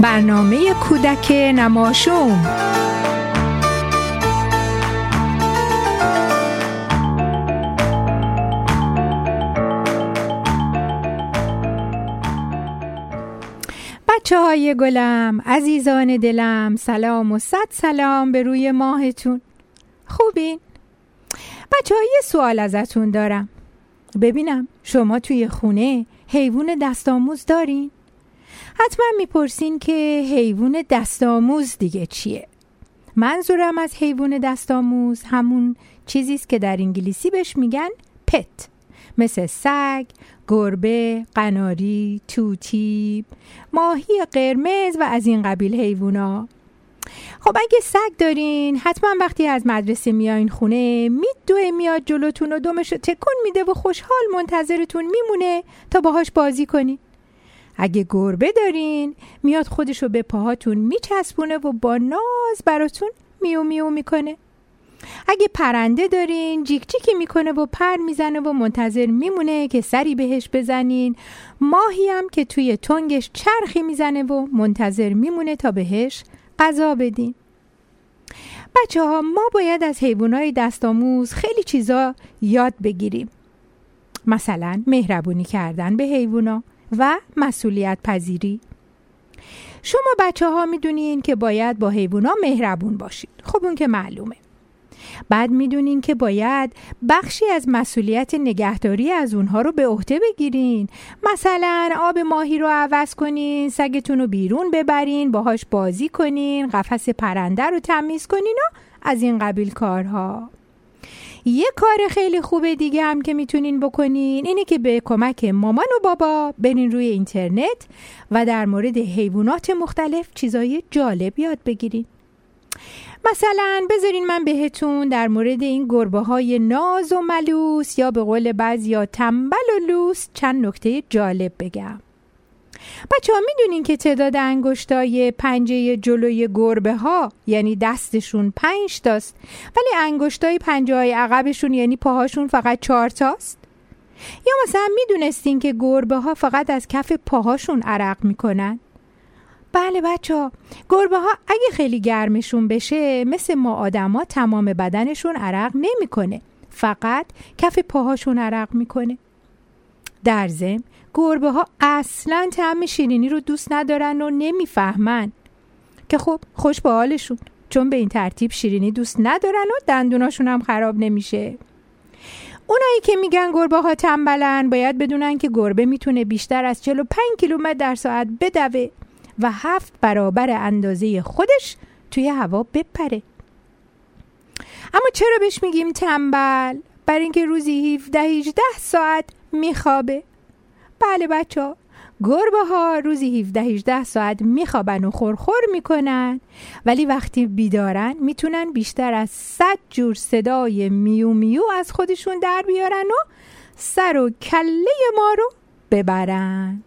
برنامه کودک نماشوم بچه های گلم عزیزان دلم سلام و صد سلام به روی ماهتون خوبین؟ بچه های سوال ازتون دارم ببینم شما توی خونه حیوان دستاموز دارین؟ حتما می‌پرسین که حیوان دستاموز دیگه چیه. منظورم از حیوان دستاموز همون چیزی است که در انگلیسی بهش میگن پت مثل سگ، گربه، قناری، توتی، ماهی قرمز و از این قبیل حیوونا. خب اگه سگ دارین حتما وقتی از مدرسه میاین خونه میدوه میاد جلوتون و دومش تکون میده و خوشحال منتظرتون میمونه تا باهاش بازی کنین اگه گربه دارین میاد خودشو به پاهاتون میچسبونه و با ناز براتون میو میو می‌کنه. اگه پرنده دارین جیک جیکی می‌کنه و پر می‌زنه و منتظر میمونه که سری بهش بزنین. ماهی هم که توی تنگش چرخی می‌زنه و منتظر میمونه تا بهش غذا بدین. بچه ها ما باید از حیوانات دستاموز خیلی چیزا یاد بگیریم. مثلا مهربونی کردن به حیوونا. و مسئولیت پذیری شما بچه ها می‌دونین که باید با حیوونا مهربون باشید. خب اون که معلومه. بعد می‌دونین که باید بخشی از مسئولیت نگهداری از اونها رو به عهده بگیرین. مثلا آب ماهی رو عوض کنین سگتون رو بیرون ببرین باهاش بازی کنین قفس پرنده رو تمیز کنین و از این قبیل کارها. یه کار خیلی خوبه دیگه هم که می‌تونین بکنین اینه که به کمک مامان و بابا برین روی اینترنت و در مورد حیوانات مختلف چیزای جالب یاد بگیرین. مثلا بذارین من بهتون در مورد این گربه های ناز و ملوس یا به قول بعضی یا تنبل و لوس چند نکته جالب بگم. بچه ها می‌دونین که تعداد انگشتای پنجه جلوی گربه ها یعنی دستشون پنج تاست ولی انگشتای پنجه های عقبشون یعنی پاهاشون فقط چهار تاست؟ یا مثلا می‌دونستین که گربه ها فقط از کف پاهاشون عرق می‌کنن؟ بله بچه ها گربه ها اگه خیلی گرمشون بشه مثل ما آدما تمام بدنشون عرق نمی‌کنه فقط کف پاهاشون عرق می‌کنه. در ضمن گربه ها اصلا طعم شیرینی رو دوست ندارن و نمی‌فهمن که خب خوش به حالشون چون به این ترتیب شیرینی دوست ندارن و دندوناشون هم خراب نمیشه اونایی که میگن گربه ها تنبلن باید بدونن که گربه می‌تونه بیشتر از 45 کیلومتر در ساعت بدوه و هفت برابر اندازه خودش توی هوا بپره اما چرا بهش میگیم تنبل؟ برای اینکه روزی 17 18 ساعت میخوابه. بله بچه ها گربه ها روزی 17 18 ساعت میخوابن و خورخور می‌کنن. ولی وقتی بیدارن می‌تونن بیشتر از 100 جور صدای میو میو از خودشون در بیارن و سر و کله ما رو ببرن.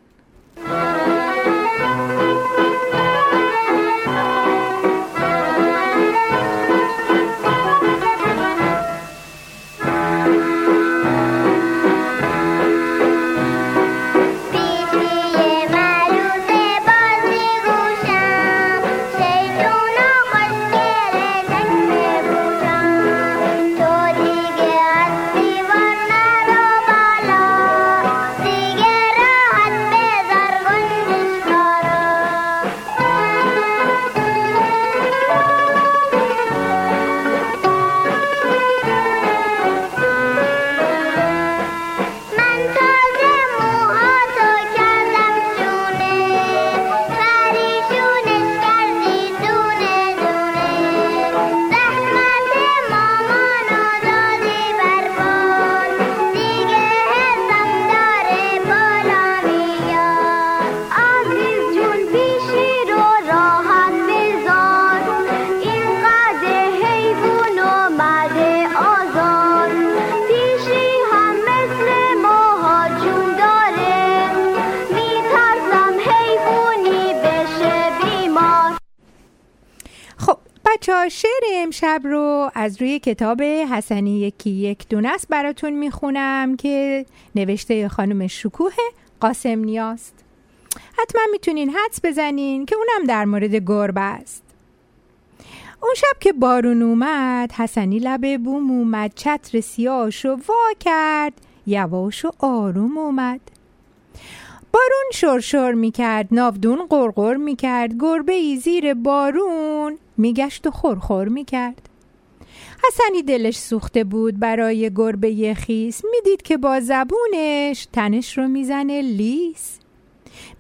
بچه شعر امشب رو از روی کتاب حسنی یکی یک دونست براتون می‌خونم که نوشته خانم شکوه قاسم نیاست. حتما می‌تونین حدس بزنین که اونم در مورد گربه است. اون شب که بارون اومد حسنی لبه بوم اومد چتر سیاهش رو وا کرد یواش و آروم اومد. بارون شرشر می‌کرد ناودون قرقر می‌کرد گربه ای زیر بارون میگشت و خورخور می‌کرد. حسنی دلش سوخته بود برای گربه خیس. می‌دید که با زبونش تنش رو می‌زنه لیس.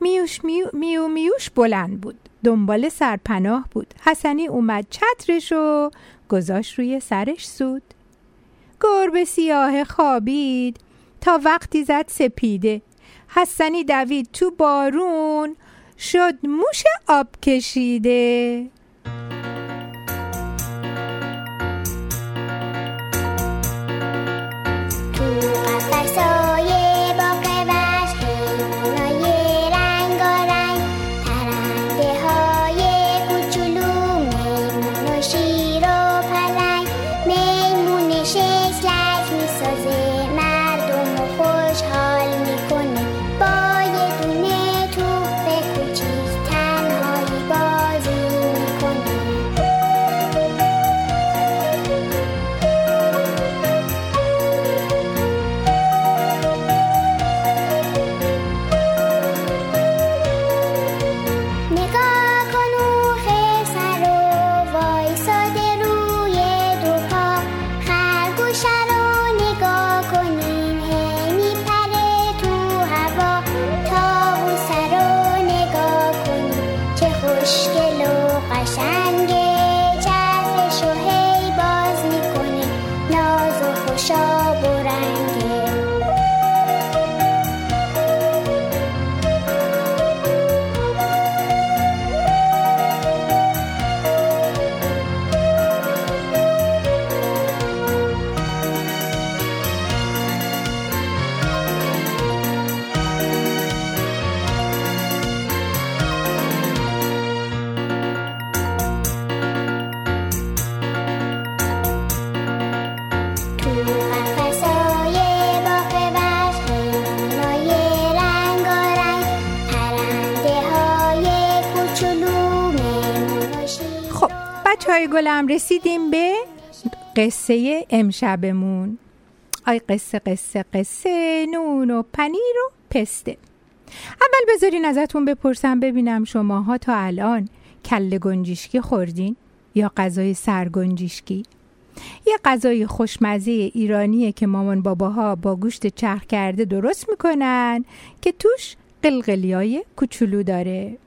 میوش میو, میو میوش بلند بود دنبال سرپناه بود. حسنی اومد چترش و گذاشت روی سرش سود. گربه سیاه خوابید تا وقتی زد سپیده. حسنی دوید تو بارون شد موش آب کشیده. چای گلم رسیدیم به قصه امشبمون. آی قصه قصه قصه نون و پنیر و پسته. اول بذارین ازتون بپرسم ببینم شماها تا الان کله گنجیشکی خوردین یا غذای سرگنجیشکی یه غذای خوشمزه ایرانیه که مامان باباها با گوشت چرخ کرده درست می‌کنن که توش قلقلی های کوچولو داره.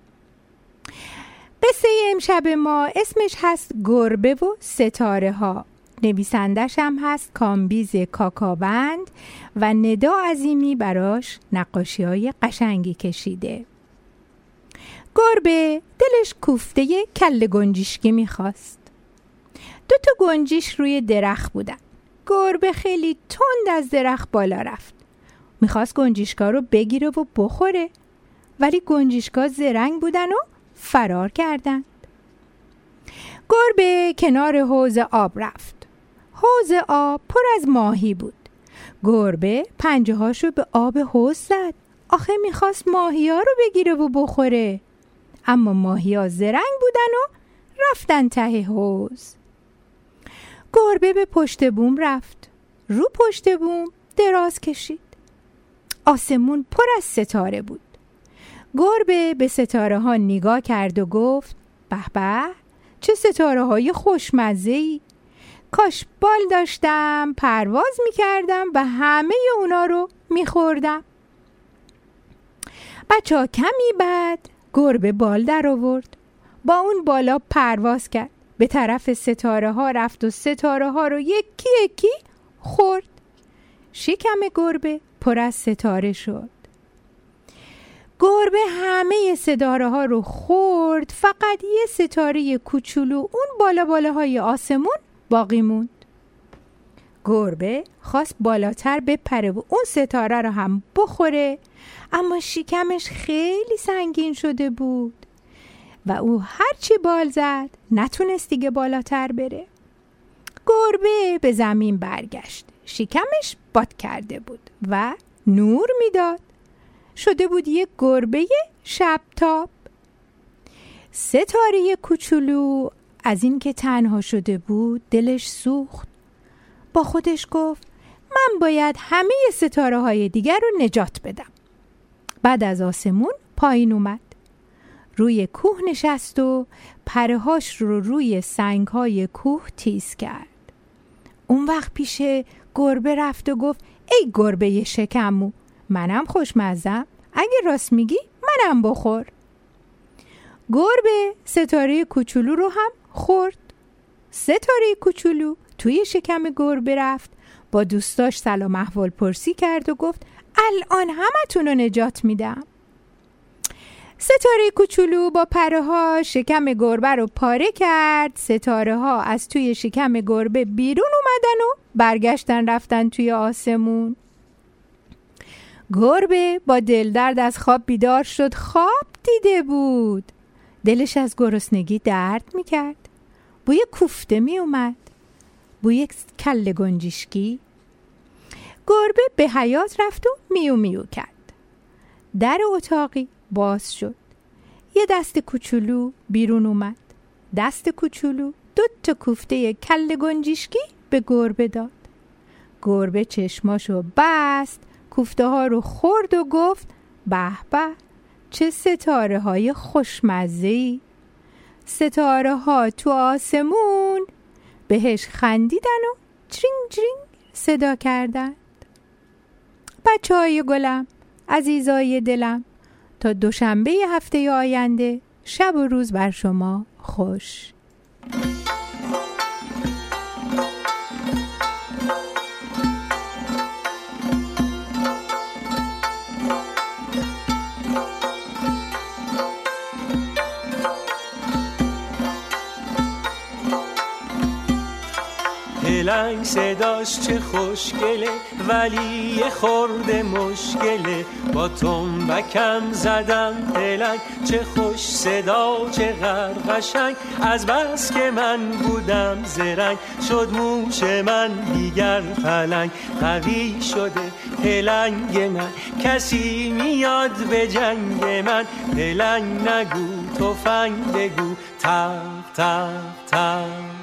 قصه امشب ما اسمش هست گربه و ستاره ها نویسندش هم هست کامبیز کاکاوند و ندا عظیمی براش نقاشی های قشنگی کشیده. گربه دلش کوفته کل گنجیشکی می‌خواست. دو تا گنجیش روی درخت بودن. گربه خیلی تند از درخت بالا رفت. می‌خواست گنجیشکا رو بگیره و بخوره. ولی گنجیشکا زرنگ بودن و فرار کردند. گربه کنار حوز آب رفت. حوز آب پر از ماهی بود. گربه پنجه هاشو به آب حوز زد. آخه می‌خواست ماهی ها رو بگیره و بخوره. اما ماهی ها زرنگ بودن و رفتن ته حوز گربه به پشت بوم رفت. رو پشت بوم دراز کشید. آسمون پر از ستاره بود. گربه به ستاره ها نگاه کرد و گفت به به چه ستاره های خوشمزه ای کاش بال داشتم پرواز می کردم و همه اونا رو می خوردم بچه ها کمی بعد گربه بال در آورد. با اون بالا پرواز کرد. به طرف ستاره ها رفت و ستاره ها رو یکی یکی خورد. شکم گربه پر از ستاره شد. گربه همه ستاره ها رو خورد فقط یه ستاره کوچولو اون بالا بالاهای آسمون باقی موند. گربه خواست بالاتر بپره و اون ستاره رو هم بخوره اما شکمش خیلی سنگین شده بود و او هرچی بال زد نتونست دیگه بالاتر بره. گربه به زمین برگشت. شکمش باد کرده بود و نور می‌داد. شده بود یک گربه شبتاب. ستاره کوچولو از اینکه تنها شده بود دلش سوخت. با خودش گفت من باید همه ستاره های دیگر رو نجات بدم. بعد از آسمون پایین اومد. روی کوه نشست و پرهاش رو روی سنگ های کوه تیز کرد. اون وقت پیش گربه رفت و گفت ای گربه شکمو منم خوشمزم. اگه راست میگی منم بخور. گربه ستاره کوچولو رو هم خورد. ستاره کوچولو توی شکم گربه رفت. با دوستاش سلام احوال پرسی کرد و گفت الان همتون رو نجات میدم. ستاره کوچولو با پره ها شکم گربه رو پاره کرد. ستاره ها از توی شکم گربه بیرون اومدن و برگشتن رفتن توی آسمون. گربه با دلدرد از خواب بیدار شد خواب دیده بود. دلش از گرسنگی درد می‌کرد. بوی کوفته می اومد بوی کل گنجشکی. گربه به حیات رفت و میو میو کرد. در اتاقی باز شد. یه دست کوچولو بیرون اومد. دست کوچولو دو تا کوفته کل گنجشکی به گربه داد. گربه چشماشو بست. کوفته ها رو خورد و گفت به به چه ستاره های خوشمزه ای ستاره ها تو آسمون بهش خندیدن و چرینگ چرینگ صدا کردند. بچه های گلم عزیزای دلم تا دوشنبه هفته آینده شب و روز بر شما خوش. صداش چه خوشگله ولی یه خورده مشکله. با تنبکم زدم پلنگ چه خوش صدا چه قشنگ. از بس که من بودم زرنگ شد موش من دیگر پلنگ. قوی شده پلنگ من کسی میاد به جنگ من. پلنگ نگو تفنگ بگو تق تق تق